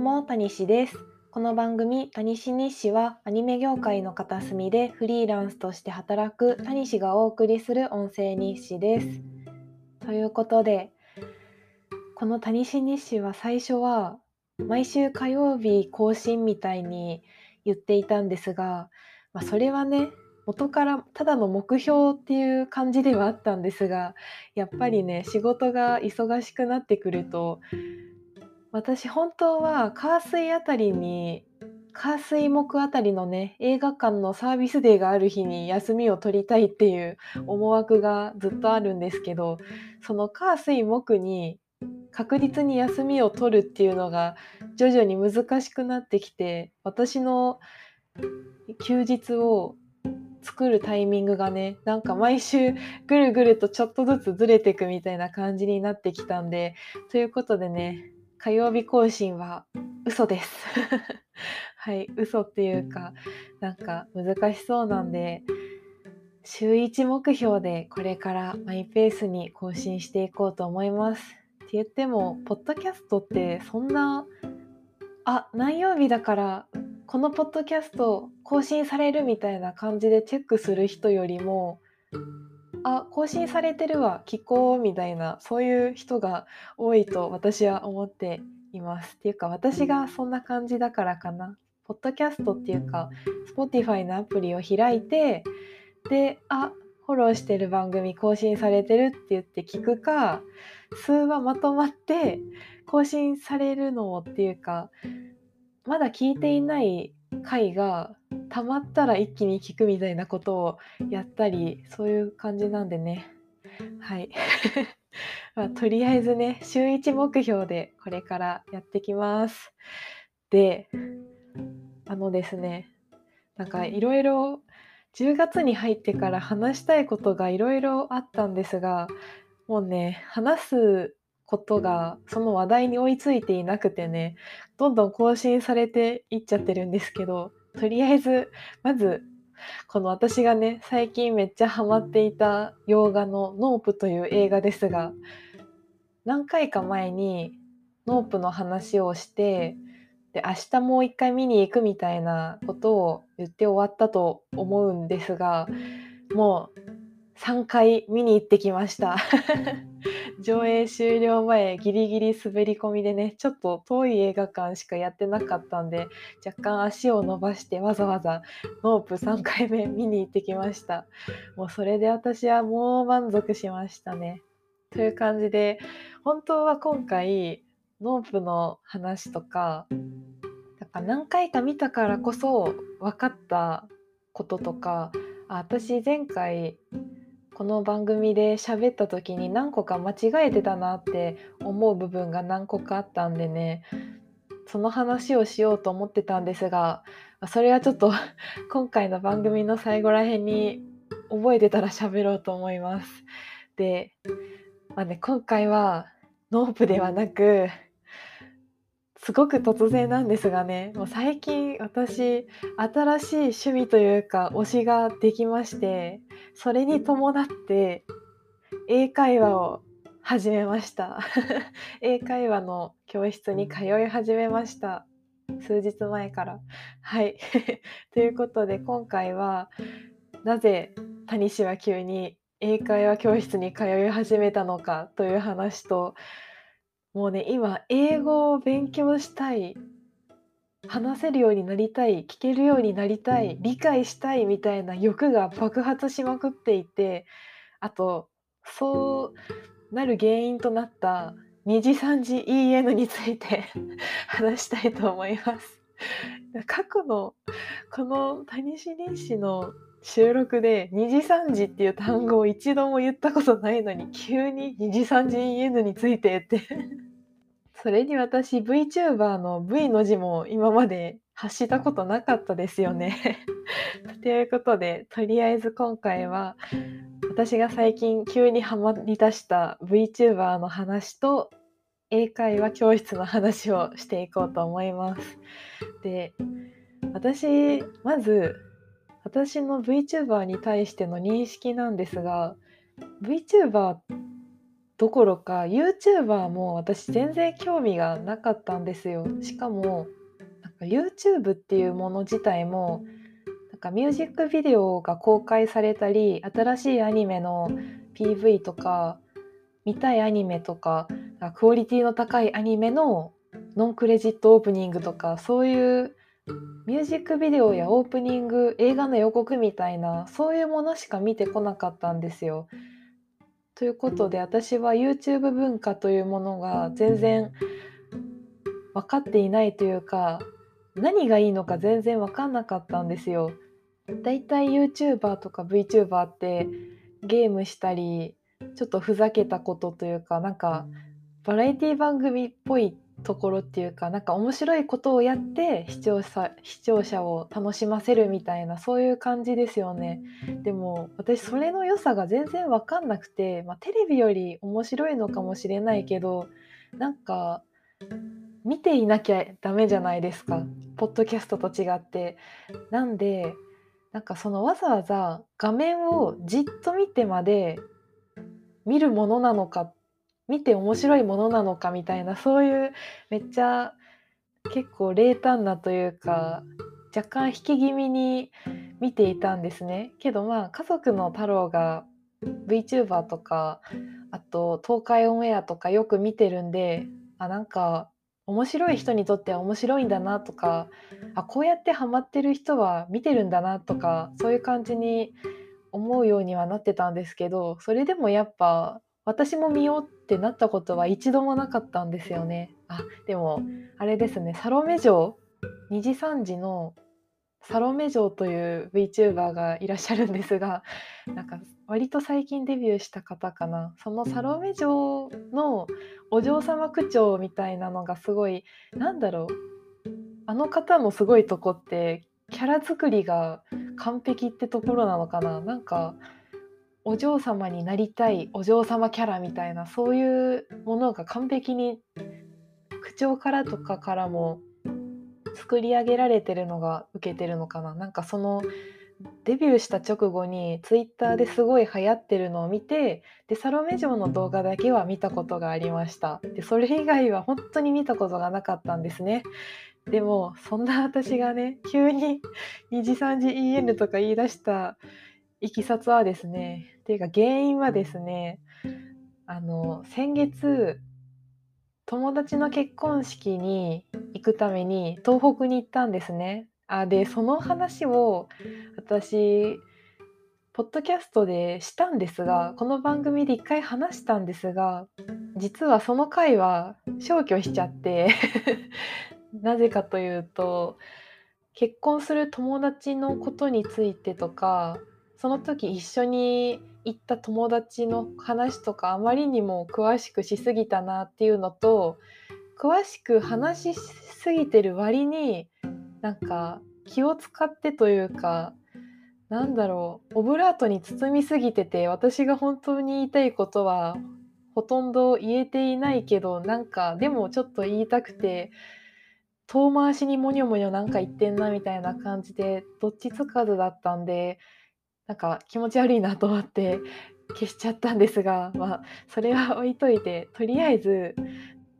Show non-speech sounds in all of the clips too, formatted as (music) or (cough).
も、たにしです。この番組、たにし日誌は、アニメ業界の片隅でフリーランスとして働くたにしがお送りする音声日誌です。ということで、このたにし日誌は最初は、毎週火曜日更新みたいに言っていたんですが、まあ、それはね、元からただの目標っていう感じではあったんですがやっぱりね仕事が忙しくなってくると私本当は火水あたりに火水木あたりのね映画館のサービスデーがある日に休みを取りたいっていう思惑がずっとあるんですけどその火水木に確実に休みを取るっていうのが徐々に難しくなってきて私の休日を作るタイミングがねなんか毎週ぐるぐるとちょっとずつずれていくみたいな感じになってきたんでということでね火曜日更新は嘘です。(laughs) はい嘘っていうかなんか難しそうなんで週1目標でこれからマイペースに更新していこうと思います。って言ってもポッドキャストってそんなあ何曜日だからこのポッドキャスト更新されるみたいな感じでチェックする人よりもあ更新されてるわ聞こうみたいなそういう人が多いと私は思っています。っていうか私がそんな感じだからかな。ポッドキャストっていうか Spotify のアプリを開いてであフォローしてる番組更新されてるって言って聞くか数話まとまって更新されるのをっていうかまだ聞いていない回がたまったら一気に聞くみたいなことをやったりそういう感じなんでね。はい、(laughs) まあ、とりあえずね週1目標でこれからやってきます。であのですねなんかいろいろ10月に入ってから話したいことがいろいろあったんですがもうね話すことがその話題に追いついていなくてねどんどん更新されていっちゃってるんですけどとりあえずまずこの私がね最近めっちゃハマっていた洋画の「NOPE」という映画ですが何回か前に NOPE の話をしてで明日もう一回見に行くみたいなことを言って終わったと思うんですがもう3回見に行ってきました。上映終了前ギリギリ滑り込みでねちょっと遠い映画館しかやってなかったんで若干足を伸ばしてわざわざ NOPE 3回目見に行ってきました。もうそれで私はもう満足しましたね。という感じで本当は今回 NOPE の話とかなんか何回か見たからこそ分かったこととか私前回この番組で喋った時に何個か間違えてたなって思う部分が何個かあったんでねその話をしようと思ってたんですがそれはちょっと (laughs) 今回の番組の最後らへんに覚えてたら喋ろうと思います。で、まあね、今回はノープではなくすごく突然なんですがねもう最近私新しい趣味というか推しができましてそれに伴って英会話を始めました。(laughs) 英会話の教室に通い始めました。数日前から。はい。(laughs) ということで今回はなぜ谷氏は急に英会話教室に通い始めたのかという話ともうね今英語を勉強したい。話せるようになりたい。聞けるようになりたい。理解したいみたいな欲が爆発しまくっていて。あとそうなる原因となった2次3次 EN について (laughs) 話したいと思います。(laughs) 過去のこの谷志林氏の収録で二次三次っていう単語を一度も言ったことないのに急に二次三次 EN についてって (laughs) それに私 VTuber の V の字も今まで発したことなかったですよね。ということでとりあえず今回は私が最近急にハマりだした VTuber の話と英会話教室の話をしていこうと思います。で私まず私の VTuber に対しての認識なんですが VTuber どころか YouTuber も私全然興味がなかったんですよ。しかもなんか YouTube っていうもの自体もなんかミュージックビデオが公開されたり新しいアニメの PV とか見たいアニメとかクオリティの高いアニメのノンクレジットオープニングとかそういうミュージックビデオやオープニング映画の予告みたいなそういうものしか見てこなかったんですよ。ということで私は YouTube 文化というものが全然分かっていないというか何がいいのか全然分かんなかったんですよ。だいたい YouTuber とか VTuber ってゲームしたりちょっとふざけたことというかなんかバラエティ番組っぽいところっていうかなんか面白いことをやって視聴者視聴者を楽しませるみたいなそういう感じですよね。でも私それの良さが全然分かんなくて、まあ、テレビより面白いのかもしれないけどなんか見ていなきゃダメじゃないですかポッドキャストと違って。なんでなんかそのわざわざ画面をじっと見てまで見るものなのか見て面白いものなのかみたいなそういうめっちゃ結構冷淡なというか若干引き気味に見ていたんですね。けどまあ家族の太郎が VTuber とかあと東海オンエアとかよく見てるんであなんか面白い人にとっては面白いんだなとかあこうやってハマってる人は見てるんだなとかそういう感じに思うようにはなってたんですけどそれでもやっぱ私も見ようってなったことは一度もなかったんですよね。あでもあれですね。サロメ城？2時3時のサロメ城という VTuber がいらっしゃるんですがなんか割と最近デビューした方かな。そのサロメ城のお嬢様口調みたいなのがすごいなんだろう。あの方のすごいとこってキャラ作りが完璧ってところなのかな。なんかお嬢様になりたいお嬢様キャラみたいなそういうものが完璧に口調からとかからも作り上げられてるのが受けてるのかな。なんかそのデビューした直後にツイッターですごい流行ってるのを見てでサロメ城の動画だけは見たことがありました。でそれ以外は本当に見たことがなかったんですね。でもそんな私がね急に2次3次 EN とか言い出したいきさつはですね、っていうか原因はですね、あの、先月、友達の結婚式に行くために東北に行ったんですね。あで、その話を私、ポッドキャストでしたんですが、この番組で一回話したんですが、実はその回は消去しちゃって (laughs) なぜかというと、結婚する友達のことについてとかその時一緒に行った友達の話とかあまりにも詳しくしすぎたなっていうのと詳しく話しすぎてる割になんか気を使ってというかなんだろうオブラートに包みすぎてて私が本当に言いたいことはほとんど言えていないけどなんかでもちょっと言いたくて遠回しにモニョモニョなんか言ってんなみたいな感じでどっちつかずだったんでなんか気持ち悪いなと思って消しちゃったんですが、まあ、それは置いといてとりあえず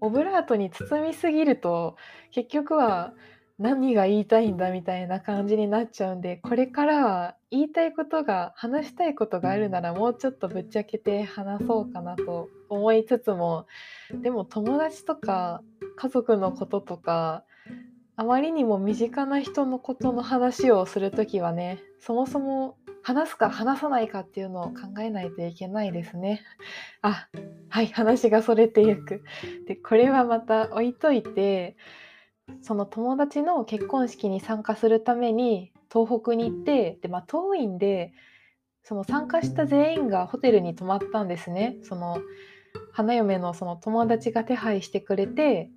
オブラートに包みすぎると結局は何が言いたいんだみたいな感じになっちゃうんでこれからは言いたいことが話したいことがあるならもうちょっとぶっちゃけて話そうかなと思いつつもでも友達とか家族のこととかあまりにも身近な人のことの話をする時はねそもそも話すか話さないかっていうのを考えないといけないですね。あ、はい、話がそれていく。で、これはまた置いといて、その友達の結婚式に参加するために東北に行って、で、まあ、遠いんで、その参加した全員がホテルに泊まったんですね。その花嫁のその友達が手配してくれて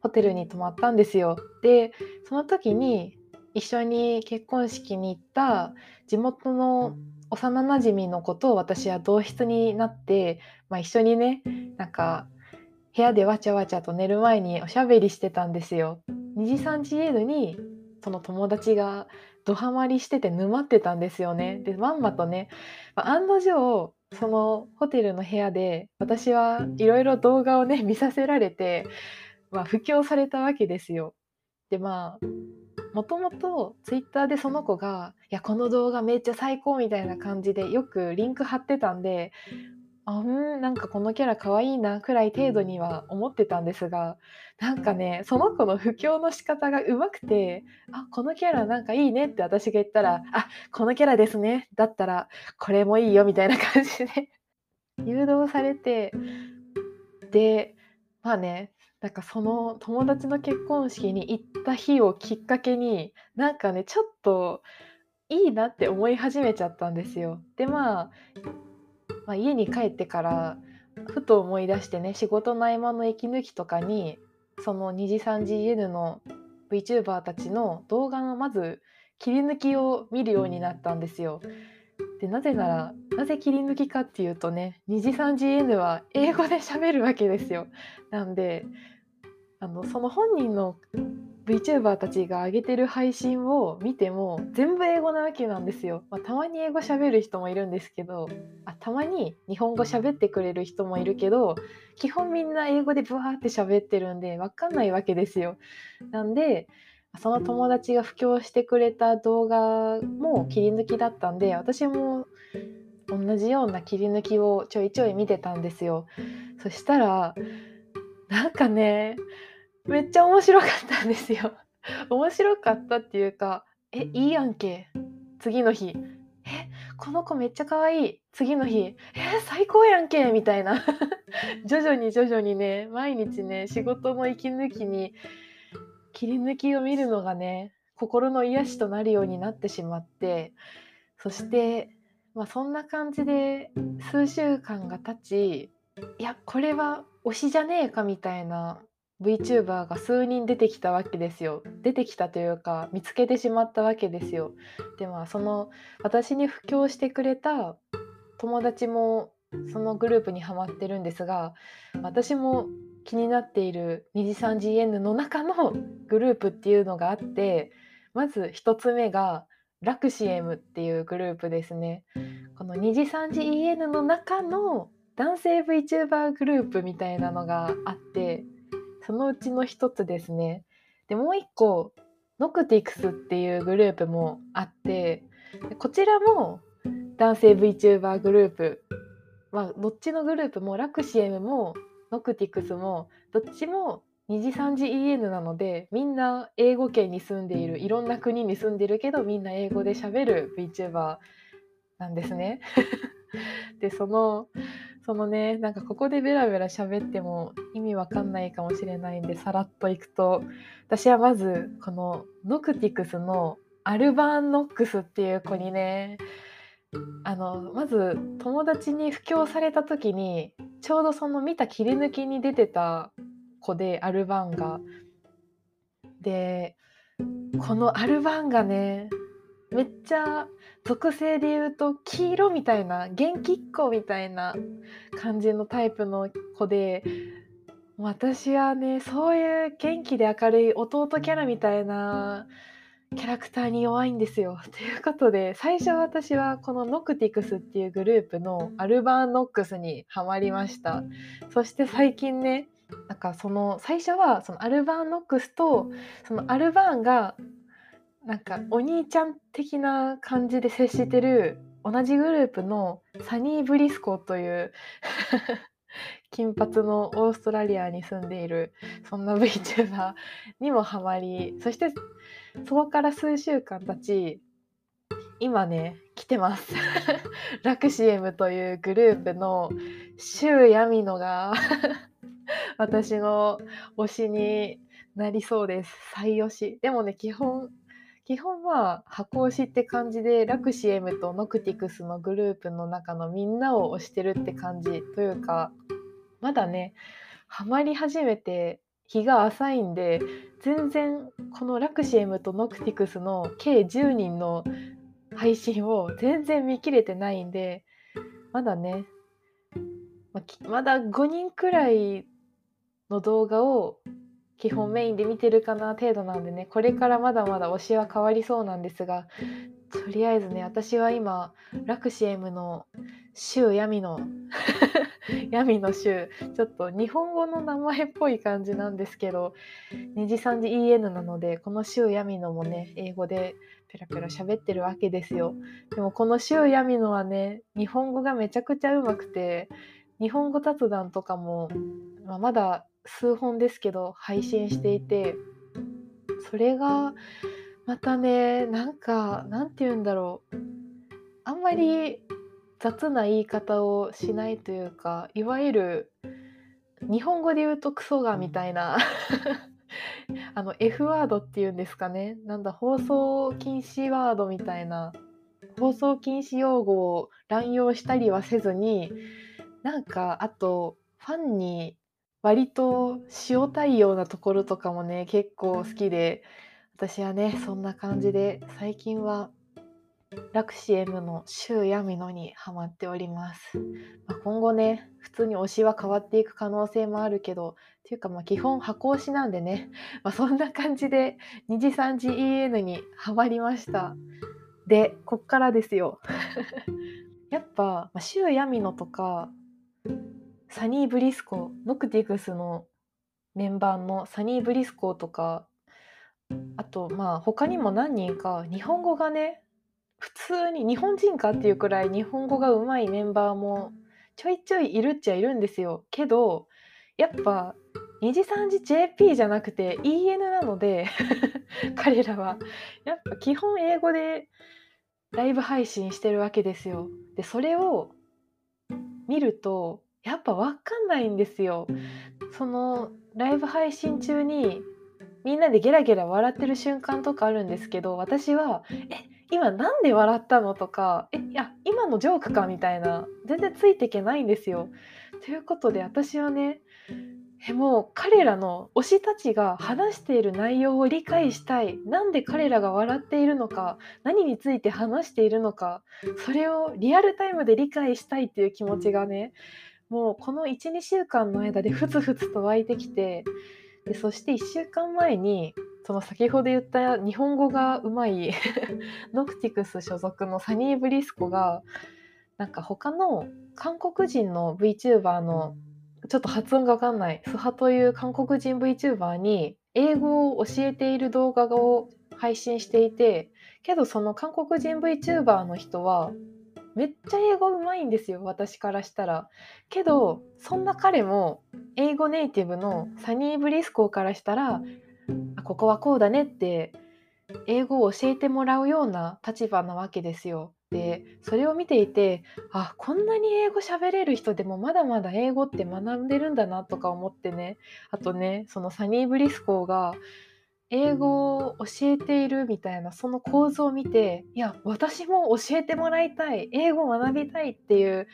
ホテルに泊まったんですよ。でその時に一緒に結婚式に行った地元の幼なじみの子と私は同室になって、まあ、一緒にねなんか部屋でわちゃわちゃと寝る前におしゃべりしてたんですよ。2時3時エールにその友達がドハマりしてて沼ってたんですよね。でまんまとね、ま案の定そのホテルの部屋で私はいろいろ動画をね見させられて、まあ、布教されたわけですよ。でまあもともとツイッターでその子が「いやこの動画めっちゃ最高」みたいな感じでよくリンク貼ってたんであうんなんかこのキャラ可愛いなくらい程度には思ってたんですがなんかねその子の布教の仕方がうまくてあこのキャラなんかいいねって私が言ったらあこのキャラですねだったらこれもいいよみたいな感じで (laughs) 誘導されてでまあねなんかその友達の結婚式に行った日をきっかけになんかねちょっといいなって思い始めちゃったんですよ。でまあまあ、家に帰ってからふと思い出してね仕事の合間の息抜きとかにその2次3次 N の VTuber たちの動画のまず切り抜きを見るようになったんですよ。でなぜならなぜ切り抜きかっていうとね2次3次 N は英語で喋るわけですよ。なんであのその本人の VTuber たちが上げてる配信を見ても全部英語なわけなんですよ。まあ、たまに英語喋る人もいるんですけどあたまに日本語喋ってくれる人もいるけど基本みんな英語でブワーって喋ってるんで分かんないわけですよ。なんでその友達が布教してくれた動画も切り抜きだったんで私も同じような切り抜きをちょいちょい見てたんですよ。そしたらなんかねめっちゃ面白かったんですよ。面白かったっていうか、え、いいやんけ。次の日。え、この子めっちゃ可愛い。次の日。え、最高やんけ。みたいな。徐々に徐々にね、毎日ね、仕事の息抜きに切り抜きを見るのがね、心の癒しとなるようになってしまって、そして、まあそんな感じで数週間が経ち、いや、これは推しじゃねえかみたいな VTuber が数人出てきたわけですよ。出てきたというか見つけてしまったわけですよ。でまあその私に布教してくれた友達もそのグループにはまってるんですが私も気になっている二次三次 N の中のグループっていうのがあってまず1つ目がラクシエムっていうグループですね。この二次三次 EN の中の男性 VTuber グループみたいなのがあってそのうちの一つですね。でもう一個ノクティクスっていうグループもあってこちらも男性 VTuber グループまあどっちのグループもラクシエムもノクティクスもどっちも2次3次 EN なのでみんな英語圏に住んでいるいろんな国に住んでるけどみんな英語でしゃべる VTuber なんですね。(laughs) でそのそのねなんかここでベラベラ喋っても意味わかんないかもしれないんでさらっといくと私はまずこのノクティクスのアルバーン・ノックスっていう子にねあのまず友達に布教された時にちょうどその見た切り抜きに出てた子でアルバーンが。でこのアルバンがねめっちゃ属性で言うと黄色みたいな元気っ子みたいな感じのタイプの子で私はねそういう元気で明るい弟キャラみたいなキャラクターに弱いんですよ。(laughs) ということで最初私はこのノクティクスっていうグループのアルバーノックスにはまりました。そして最近ねなんかその最初はそのアルバーンノックスとそのアルバーンがなんかお兄ちゃん的な感じで接してる同じグループのサニー・ブリスコという (laughs) 金髪のオーストラリアに住んでいるそんな VTuber にもハマりそしてそこから数週間経ち今ね来てます。(laughs) ラクシエムというグループのシュウヤミノが (laughs) 私の推しになりそうです。最推し。でもね基本基本は箱推しって感じでラクシエムとノクティクスのグループの中のみんなを推してるって感じというかまだねハマり始めて日が浅いんで全然このラクシエムとノクティクスの計10人の配信を全然見切れてないんでまだねまだ5人くらいの動画を基本メインで見てるかな程度なんでねこれからまだまだ推しは変わりそうなんですがとりあえずね私は今ラクシエムの週闇の (laughs) 闇の週ちょっと日本語の名前っぽい感じなんですけど2次3次 EN なのでこの週闇のもね英語でペラペラ喋ってるわけですよ。でもこの週闇のはね日本語がめちゃくちゃうまくて日本語雑談とかも、まあ、まだ数本ですけど配信していてそれがまたねなんかなんて言うんだろう。あんまり雑な言い方をしないというかいわゆる日本語で言うとクソがみたいな (laughs) あの F ワードっていうんですかね。なんだ放送禁止ワードみたいな放送禁止用語を乱用したりはせずになんかあとファンに割と塩対応なところとかもね結構好きで私はねそんな感じで最近はラクシエムの週ヤミノにハマっております、まあ、今後ね普通に推しは変わっていく可能性もあるけどっていうかまあ基本箱推しなんでね、(laughs) まあ、そんな感じで2次3次 EN にハマりました。でこっからですよ。(laughs) やっぱ、まあ、週ヤミノとかサニー・ブリスコノクティクスのメンバーのサニー・ブリスコとかあとまあ他にも何人か日本語がね普通に日本人かっていうくらい日本語がうまいメンバーもちょいちょいいるっちゃいるんですよ。けどやっぱ2次3次 JP じゃなくて EN なので (laughs) 彼らはやっぱ基本英語でライブ配信してるわけですよ。でそれを見るとやっぱ分かんないんですよ。そのライブ配信中にみんなでゲラゲラ笑ってる瞬間とかあるんですけど私は「え今なんで笑ったの?」とか「えいや今のジョークか」みたいな全然ついていけないんですよ。ということで私はねえもう彼らの推したちが話している内容を理解したいなんで彼らが笑っているのか何について話しているのかそれをリアルタイムで理解したいっていう気持ちがねもうこの12週間の間でふつふつと湧いてきてでそして1週間前にその先ほど言った日本語がうまい (laughs) ノクティクス所属のサニー・ブリスコがなんか他の韓国人の VTuber のちょっと発音がわかんないスハという韓国人 VTuber に英語を教えている動画を配信していてけどその韓国人 VTuber の人はめっちゃ英語うまいんですよ私からしたら。けどそんな彼も英語ネイティブのサニー・ブリスコーからしたらここはこうだねって英語を教えてもらうような立場なわけですよ。でそれを見ていてあこんなに英語喋れる人でもまだまだ英語って学んでるんだなとか思ってねあとねそのサニー・ブリスコーが英語を教えているみたいなその構図を見ていや私も教えてもらいたい英語を学びたいっていう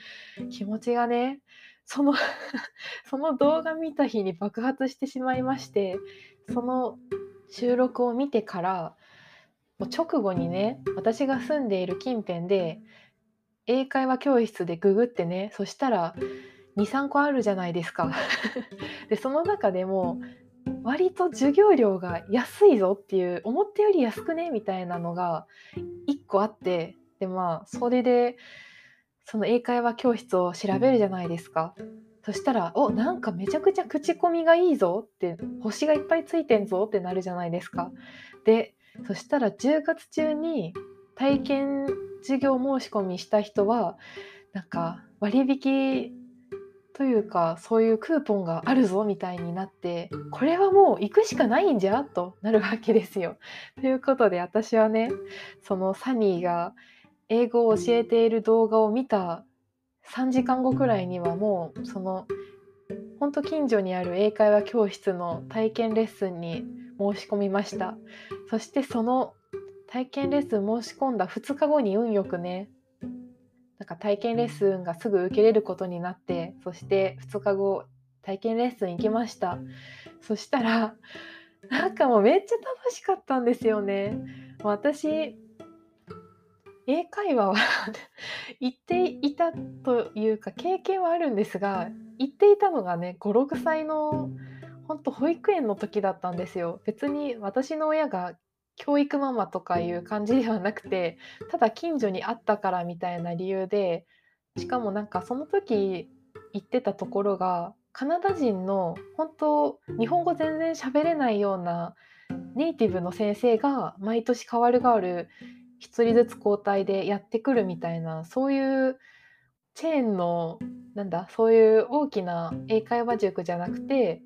気持ちがねその (laughs) その動画見た日に爆発してしまいましてその収録を見てから直後にね私が住んでいる近辺で英会話教室でググってねそしたら23個あるじゃないですか。(laughs) でその中でも割と授業料が安いぞっていう思ったより安くねみたいなのが1個あってでまあそれでその英会話教室を調べるじゃないですか。そしたら、お、なんかめちゃくちゃ口コミがいいぞって、星がいっぱいついてんぞってなるじゃないですか。で、そしたら10月中に体験授業申し込みした人は、なんか割引というかそういうクーポンがあるぞみたいになってこれはもう行くしかないんじゃとなるわけですよ。(laughs) ということで私はねそのサニーが英語を教えている動画を見た3時間後くらいにはもうそのほんと近所にある英会話教室の体験レッスンに申し込みましたそしてその体験レッスン申し込んだ2日後に運よくねなんか体験レッスンがすぐ受けれることになってそして2日後体験レッスン行きました。そしたらなんかもうめっちゃ楽しかったんですよね。私英会話は (laughs) 行っていたというか経験はあるんですが行っていたのがね56歳の本当保育園の時だったんですよ。別に私の親が教育ママとかいう感じではなくてただ近所にあったからみたいな理由でしかもなんかその時行ってたところがカナダ人の本当日本語全然喋れないようなネイティブの先生が毎年変わる変わる1人ずつ交代でやってくるみたいなそういうチェーンのなんだそういう大きな英会話塾じゃなくて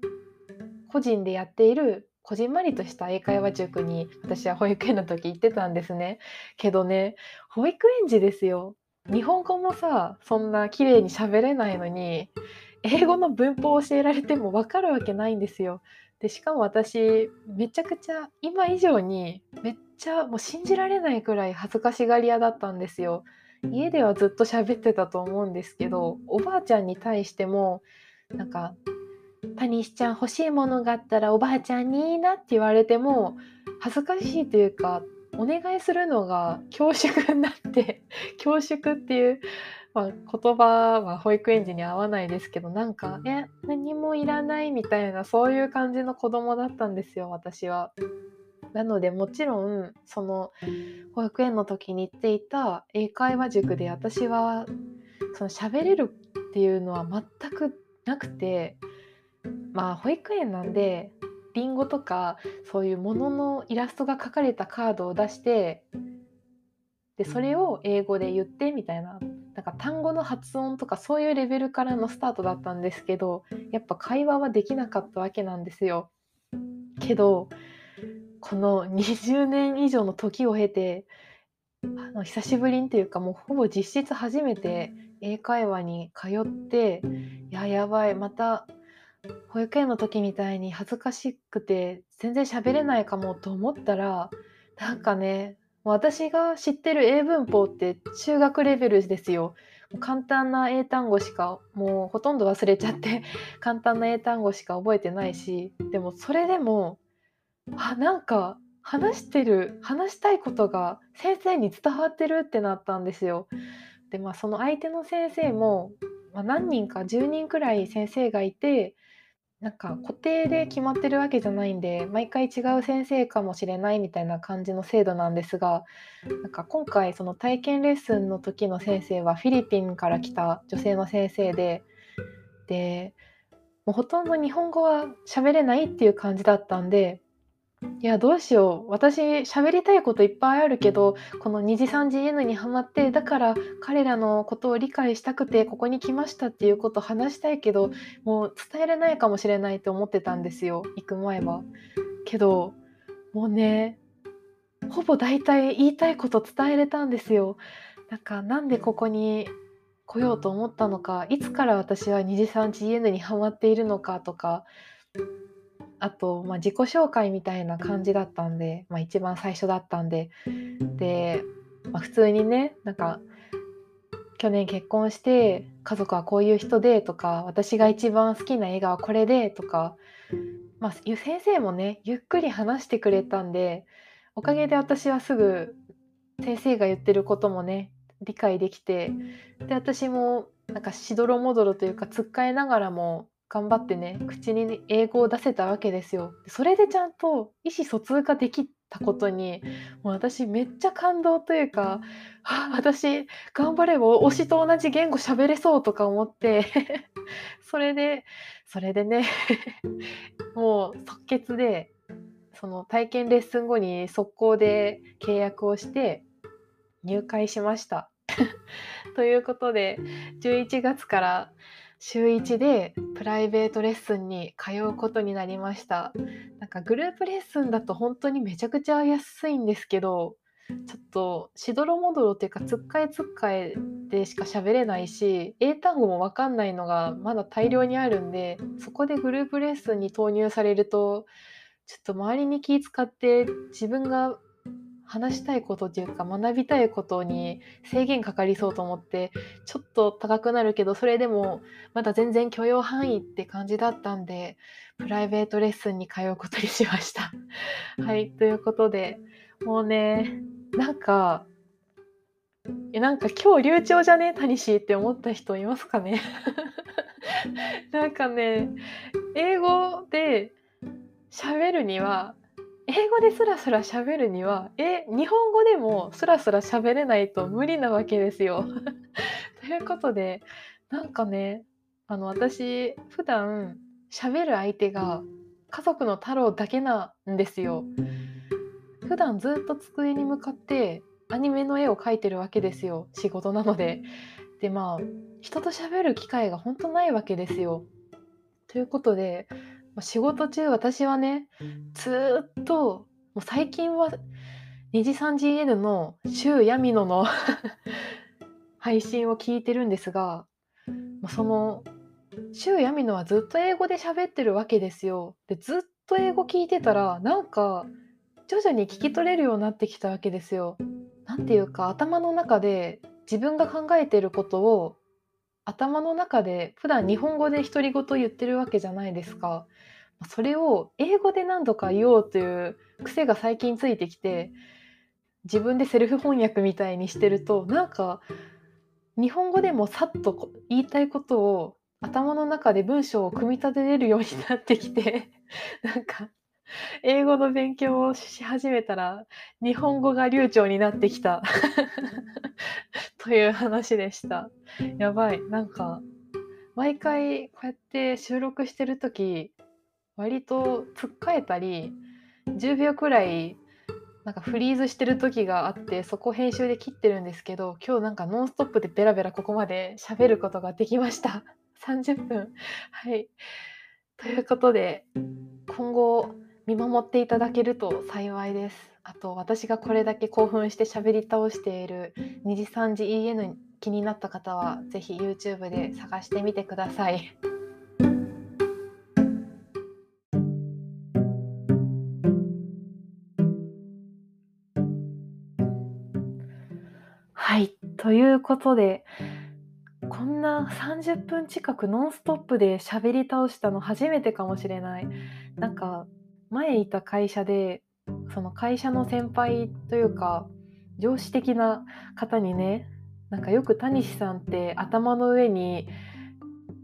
個人でやっているこじんまりとした英会話塾に私は保育園の時行ってたんですね。けどね保育園児ですよ。日本語もさそんな綺麗に喋れないのに英語の文法を教えられても分かるわけないんですよ。でしかも私めちゃくちゃ今以上にめっちゃもう信じられないくらい恥ずかしがり屋だったんですよ。家ではずっと喋ってたと思うんですけどおばあちゃんに対してもなんか「タニシちゃん欲しいものがあったらおばあちゃんにいいな」って言われても恥ずかしいというかお願いするのが (laughs) 恐縮になって (laughs) 恐縮っていう、まあ、言葉は保育園児に合わないですけどなんか「え何もいらない」みたいなそういう感じの子供だったんですよ私は。なのでもちろんその保育園の時に行っていた英会話塾で私はその喋れるっていうのは全くなくてまあ保育園なんでリンゴとかそういうもののイラストが描かれたカードを出してでそれを英語で言ってみたいななんか単語の発音とかそういうレベルからのスタートだったんですけどやっぱ会話はできなかったわけなんですよ。けどこの20年以上の時を経てあの久しぶりにというかもうほぼ実質初めて英会話に通っていややばいまた保育園の時みたいに恥ずかしくて全然喋れないかもと思ったらなんかね私が知ってる英文法って中学レベルですよ。簡単な英単語しかもうほとんど忘れちゃって (laughs) 簡単な英単語しか覚えてないしでもそれでもあなんか話してる話したいことが先生に伝わってるってなったんですよ。でまあその相手の先生も、まあ、何人か10人くらい先生がいてなんか固定で決まってるわけじゃないんで毎回違う先生かもしれないみたいな感じの制度なんですがなんか今回その体験レッスンの時の先生はフィリピンから来た女性の先生ででもうほとんど日本語は喋れないっていう感じだったんでいや、どうしよう。私、喋りたいこといっぱいあるけど、この2次3次 N にハマって、だから彼らのことを理解したくて、ここに来ましたっていうことを話したいけど、もう伝えれないかもしれないと思ってたんですよ、行く前は。けど、もうね、ほぼ大体言いたいこと伝えれたんですよ。なんか、なんでここに来ようと思ったのか、いつから私は2次3次 N にハマっているのかとか、あと、まあ、自己紹介みたいな感じだったんで、まあ、一番最初だったんで。で、まあ、普通にねなんか去年結婚して家族はこういう人でとか私が一番好きな映画はこれでとか、まあ、先生もねゆっくり話してくれたんでおかげで私はすぐ先生が言ってることもね理解できてで私もなんかしどろもどろというかつっかえながらも頑張ってね口に英語を出せたわけですよ。それでちゃんと意思疎通ができたことにもう私めっちゃ感動というか「私頑張れば推しと同じ言語喋れそう」とか思って (laughs) それでそれでね (laughs) もう即決でその体験レッスン後に速攻で契約をして入会しました。(laughs) ということで11月から週1でプライベートレッスンに通うことになりました。なんかグループレッスンだと本当にめちゃくちゃ安いんですけどちょっとしどろもどろっていうかつっかえつっかえでしか喋れないし英単語も分かんないのがまだ大量にあるんでそこでグループレッスンに投入されるとちょっと周りに気使って自分が話したいことというか学びたいことに制限かかりそうと思ってちょっと高くなるけどそれでもまだ全然許容範囲って感じだったんでプライベートレッスンに通うことにしました。はいということでもうねなんかえなんか今日流暢じゃね？タニシーって思った人いますかね？(laughs) なんかね英語で喋るには英語でスラスラ喋るにはえ日本語でもスラスラ喋れないと無理なわけですよ。(laughs) ということでなんかねあの私普段喋る相手が家族の太郎だけなんですよ。普段ずっと机に向かってアニメの絵を描いてるわけですよ仕事なので。でまあ人と喋る機会が本当ないわけですよ。ということで仕事中私はねずっともう最近は2次 3GN の週闇野の (laughs) 配信を聞いてるんですがその週闇野はずっと英語で喋ってるわけですよ。でずっと英語聞いてたらなんか徐々に聞き取れるようになってきたわけですよ。なんていうか頭の中で自分が考えてることを頭の中で普段日本語で独り言言ってるわけじゃないですか。それを英語で何度か言おうという癖が最近ついてきて自分でセルフ翻訳みたいにしてるとなんか日本語でもさっと言いたいことを頭の中で文章を組み立てれるようになってきて (laughs) なんか英語の勉強をし始めたら日本語が流暢になってきたという話でした。やばい。なんか毎回こうやって収録してる時割とつっかえたり10秒くらいなんかフリーズしてる時があってそこ編集で切ってるんですけど今日なんかノンストップでベラベラここまで喋ることができました。(laughs) 30分はい。ということで今後見守っていただけると幸いです。あと私がこれだけ興奮して喋り倒している2次3次 EN 気になった方は是非 YouTube で探してみてください。はい。ということで、こんな30分近くノンストップで喋り倒したの初めてかもしれない。なんか、前いた会社で、その会社の先輩というか、上司的な方にね、なんかよく谷西さんって頭の上に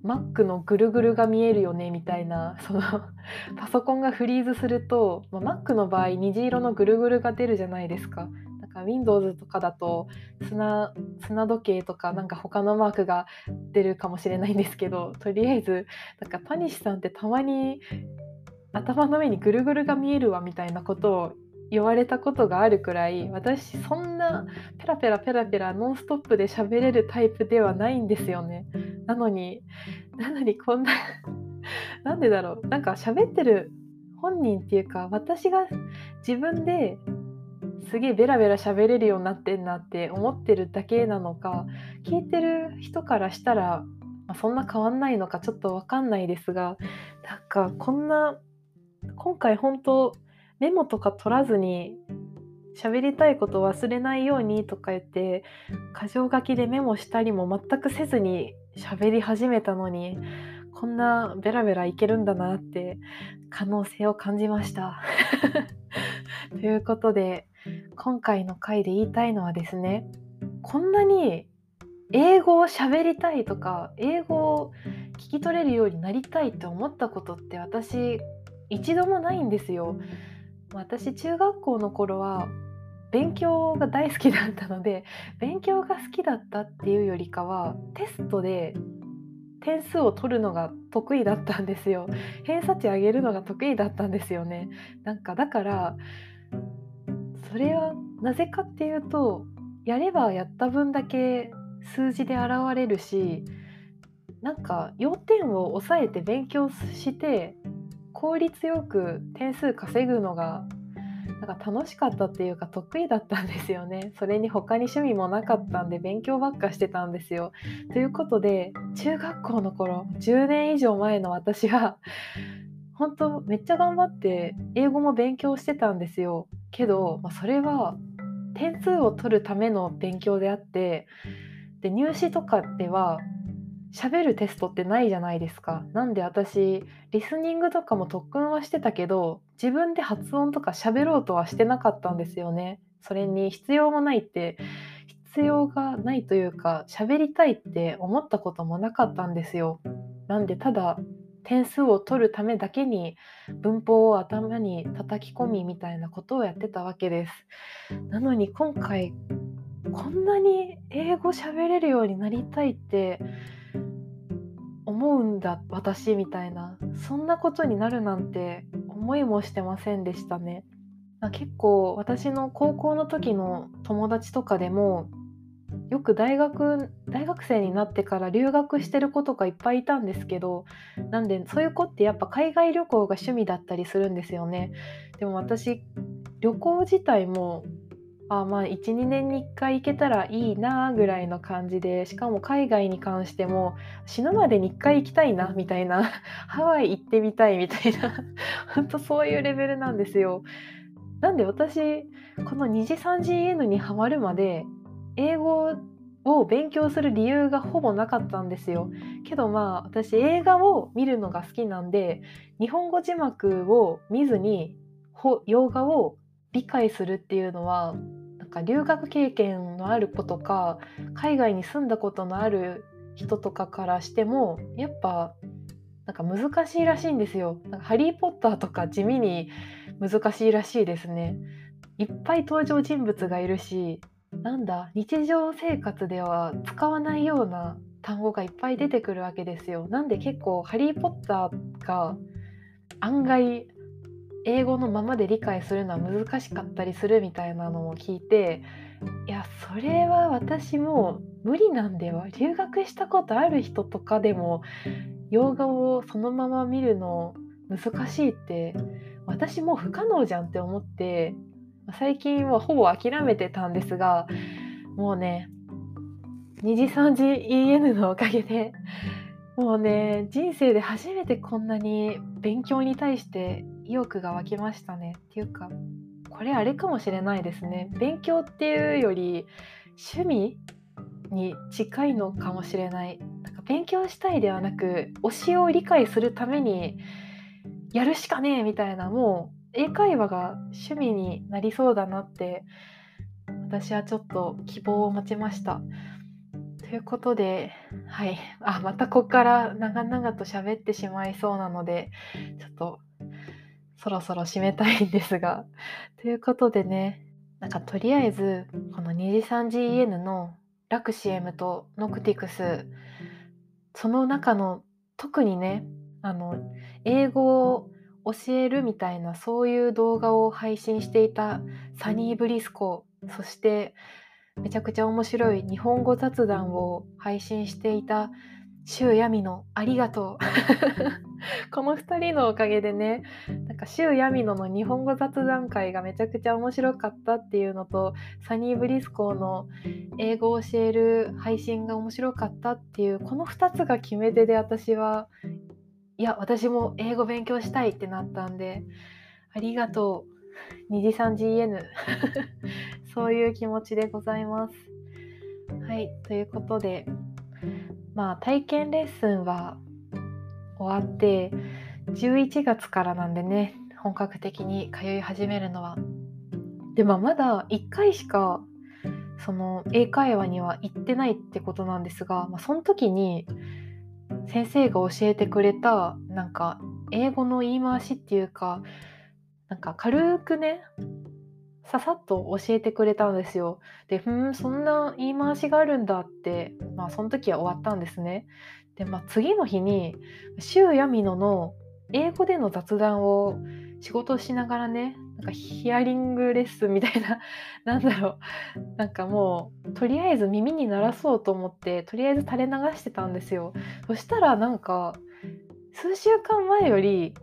Mac のぐるぐるが見えるよねみたいなその (laughs) パソコンがフリーズすると、まあ、Mac の場合虹色のぐるぐるが出るじゃないですか。か Windows とかだと砂砂時計とかなんか他のマークが出るかもしれないんですけどとりあえずなんかパニシさんってたまに頭の上にぐるぐるが見えるわみたいなことを言われたことがあるくらい私そんなペラペラペラペラノンストップで喋れるタイプではないんですよね。なのになのにこんな (laughs) なんでだろうなんか喋ってる本人っていうか私が自分ですげえベラベラ喋れるようになってんなって思ってるだけなのか聞いてる人からしたら、まあ、そんな変わんないのかちょっと分かんないですがなんかこんな今回本当メモとか取らずに喋りたいこと忘れないようにとか言って箇条書きでメモしたりも全くせずに喋り始めたのにこんなベラベラいけるんだなって可能性を感じました。(laughs) ということで今回の回で言いたいのはですねこんなに英語を喋りたいとか英語を聞き取れるようになりたいって思ったことって私一度もないんですよ。私中学校の頃は勉強が大好きだったので勉強が好きだったっていうよりかはテストで点数を取るのが得意だったんですよ偏差値上げるのが得意だったんですよねなんかだからそれはなぜかっていうとやればやった分だけ数字で現れるしなんか要点を抑えて勉強して効率よく点数稼ぐのがなんか楽しかったっていうか得意だったんですよね。(laughs) それに他に趣味もなかったんで勉強ばっかしてたんですよ。ということで中学校の頃10年以上前の私は本当めっちゃ頑張って英語も勉強してたんですよ。けど、まあ、それは点数を取るための勉強であってで入試とかでは喋るテストってないじゃないですか。なんで私リスニングとかも特訓はしてたけど自分で発音とか喋ろうとはしてなかったんですよね。それに必要もないって必要がないというか喋りたいって思ったこともなかったんですよ。なんでただ点数を取るためだけに文法を頭に叩き込みみたいなことをやってたわけです。なのに今回こんなに英語喋れるようになりたいって思うんだ私みたいなそんなことになるなんて思いもしてませんでしたね。結構私の高校の時の友達とかでもよく大学大学生になってから留学してる子とかいっぱいいたんですけどなんでそういう子ってやっぱ海外旅行が趣味だったりするんですよね。でも私旅行自体もあまあ12年に1回行けたらいいなぐらいの感じでしかも海外に関しても死ぬまでに1回行きたいなみたいな (laughs) ハワイ行ってみたいみたいな (laughs) 本当そういうレベルなんですよ。なんで私この2次3次 N にはまるまで英語を勉強する理由がほぼなかったんですよ。けどまあ私映画を見るのが好きなんで日本語字幕を見ずに洋画を理解するっていうのはか留学経験のある子とか海外に住んだことのある人とかからしてもやっぱなんか難しいらしいんですよ。なんかハリー・ポッターとか地味に難しいらしいですね。いっぱい登場人物がいるしなんだ日常生活では使わないような単語がいっぱい出てくるわけですよ。なんで結構「ハリー・ポッター」が案外英語のままで理解するのは難しかったりするみたいなのを聞いていやそれは私も無理なんでは留学したことある人とかでも洋画をそのまま見るの難しいって私も不可能じゃんって思って最近はほぼ諦めてたんですがもうね2次3次 EN のおかげでもうね人生で初めてこんなに勉強に対して意欲が湧きましたね。っていうかこれあれかもしれないですね。勉強っていうより趣味に近いのかもしれない。なんか勉強したいではなく推しを理解するためにやるしかねえみたいなもう英会話が趣味になりそうだなって私はちょっと希望を持ちました。ということで、はい、あまたここから長々と喋ってしまいそうなのでちょっとそろそろ締めたいんですが。ということでねなんかとりあえずこの2次3次 EN のラクシエムとノクティクスその中の特にねあの英語を教えるみたいなそういう動画を配信していたサニー・ブリスコそしてめちゃくちゃ面白い日本語雑談を配信していたシュウヤミのありがとう (laughs) この2人のおかげでねなんかシュウヤミノの日本語雑談会がめちゃくちゃ面白かったっていうのとサニー・ブリスコーの英語を教える配信が面白かったっていうこの2つが決め手で私はいや私も英語勉強したいってなったんでありがとう2次3次 EN (laughs) そういう気持ちでございます。はいということでまあ体験レッスンは終わって11月からなんでね本格的に通い始めるのはでもまだ1回しかその英会話には行ってないってことなんですが、まあ、その時に先生が教えてくれたなんか英語の言い回しっていうかなんか軽くねささっと教えてくれたんですよ。でふんそんな言い回しがあるんだってまあその時は終わったんですね。でまあ次の日に周ヤミノの英語での雑談を仕事をしながらねなんかヒアリングレッスンみたいな (laughs) なんだろうなんかもうとりあえず耳に鳴らそうと思ってとりあえず垂れ流してたんですよ。そしたらなんか数週間前より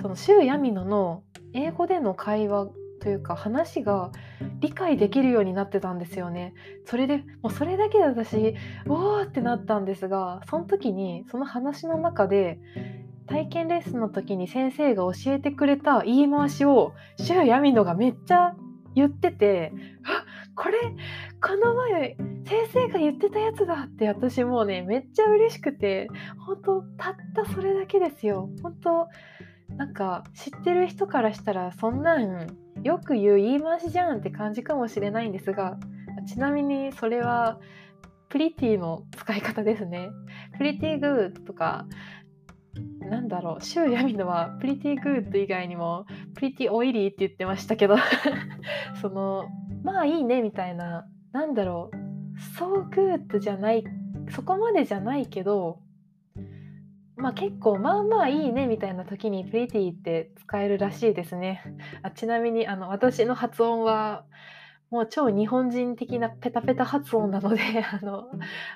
その周ヤミノの英語での会話というか話が理解できるようになってたんですよね。それでもうそれだけで私おーってなったんですがその時にその話の中で体験レッスンの時に先生が教えてくれた言い回しをシュウヤミノがめっちゃ言っててあこれこの前先生が言ってたやつだって私もうねめっちゃ嬉しくて本当たったそれだけですよ本当なんか知ってる人からしたらそんなんよく言う言い回しじゃんって感じかもしれないんですがちなみにそれは pretty の使い方ですね。 pretty good とかなんだろうシュウ・ヤミノは pretty good 以外にも pretty oily って言ってましたけど (laughs) そのまあいいねみたいななんだろう so good じゃないそこまでじゃないけどまあ結構まあまあいいねみたいな時に pretty って使えるらしいですね。あちなみにあの私の発音はもう超日本人的なペタペタ発音なので (laughs) あの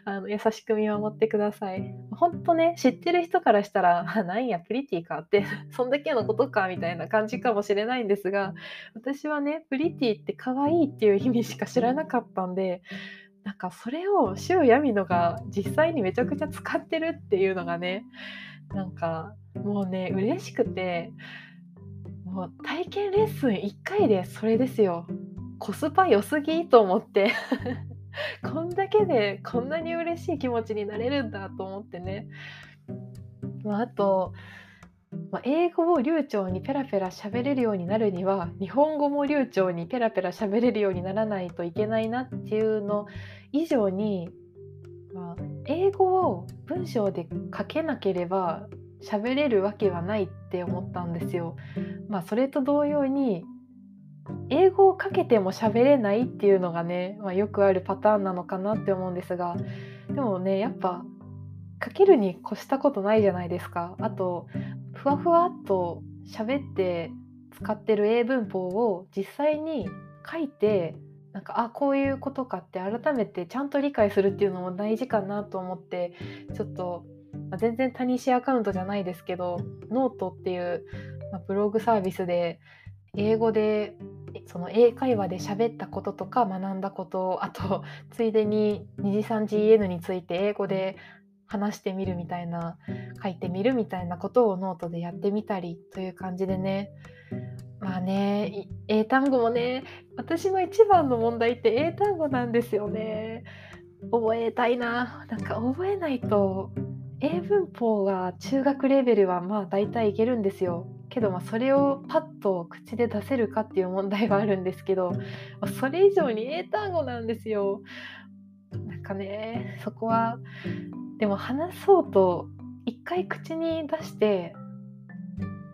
あの優しく見守ってください。ほんとね知ってる人からしたら「なんやプリティか」ってそんだけのことかみたいな感じかもしれないんですが私はねプリティって可愛いっていう意味しか知らなかったんでなんかそれを周ヤミノが実際にめちゃくちゃ使ってるっていうのがねなんかもうね嬉しくてもう体験レッスン1回でそれですよ。コスパ良すぎと思って。(laughs) こんだけでこんなに嬉しい気持ちになれるんだと思ってね、まあ、あと、まあ、英語を流暢にペラペラ喋れるようになるには日本語も流暢にペラペラ喋れるようにならないといけないなっていうの以上に、まあ、英語を文章で書けなければ喋れるわけはないって思ったんですよ。まあ、それと同様に英語をかけても喋れないっていうのがね、まあ、よくあるパターンなのかなって思うんですがでもねやっぱかけるに越したことないじゃないですか。あとふわふわっと喋って使ってる英文法を実際に書いてなんかあこういうことかって改めてちゃんと理解するっていうのも大事かなと思ってちょっと、まあ、全然他人アカウントじゃないですけどノートっていう、まあ、ブログサービスで英語でその英会話で喋ったこととか学んだことあとついでに二次三次 EN について英語で話してみるみたいな書いてみるみたいなことをノートでやってみたりという感じでね。まあね英単語もね私の一番の問題って英単語なんですよね。覚えたいな。なんか覚えないと英文法が中学レベルはまあ大体いけるんですよ。けど、まあ、それをパッと口で出せるかっていう問題はあるんですけど、それ以上に英単語なんですよ。なんかねそこはでも話そうと一回口に出して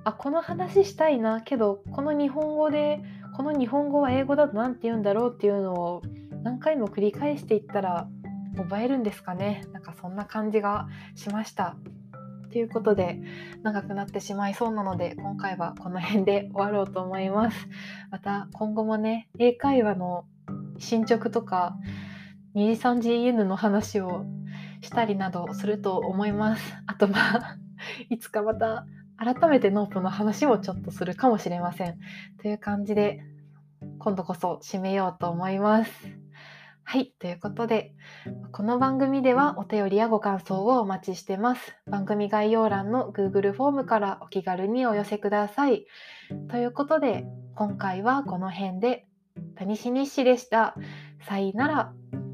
あこの話したいなけどこの日本語でこの日本語は英語だと何て言うんだろうっていうのを何回も繰り返していったら覚えるんですかねなんかそんな感じがしました。ということで長くなってしまいそうなので今回はこの辺で終わろうと思います。また今後もね英会話の進捗とか2次3次 EN の話をしたりなどすると思います。(laughs) あとまあ (laughs) いつかまた改めてノープの話をちょっとするかもしれません。という感じで今度こそ締めようと思います。はい、ということで、この番組ではお便りやご感想をお待ちしてます。番組概要欄の Google フォームからお気軽にお寄せください。ということで、今回はこの辺で、谷西日誌でした。さよなら。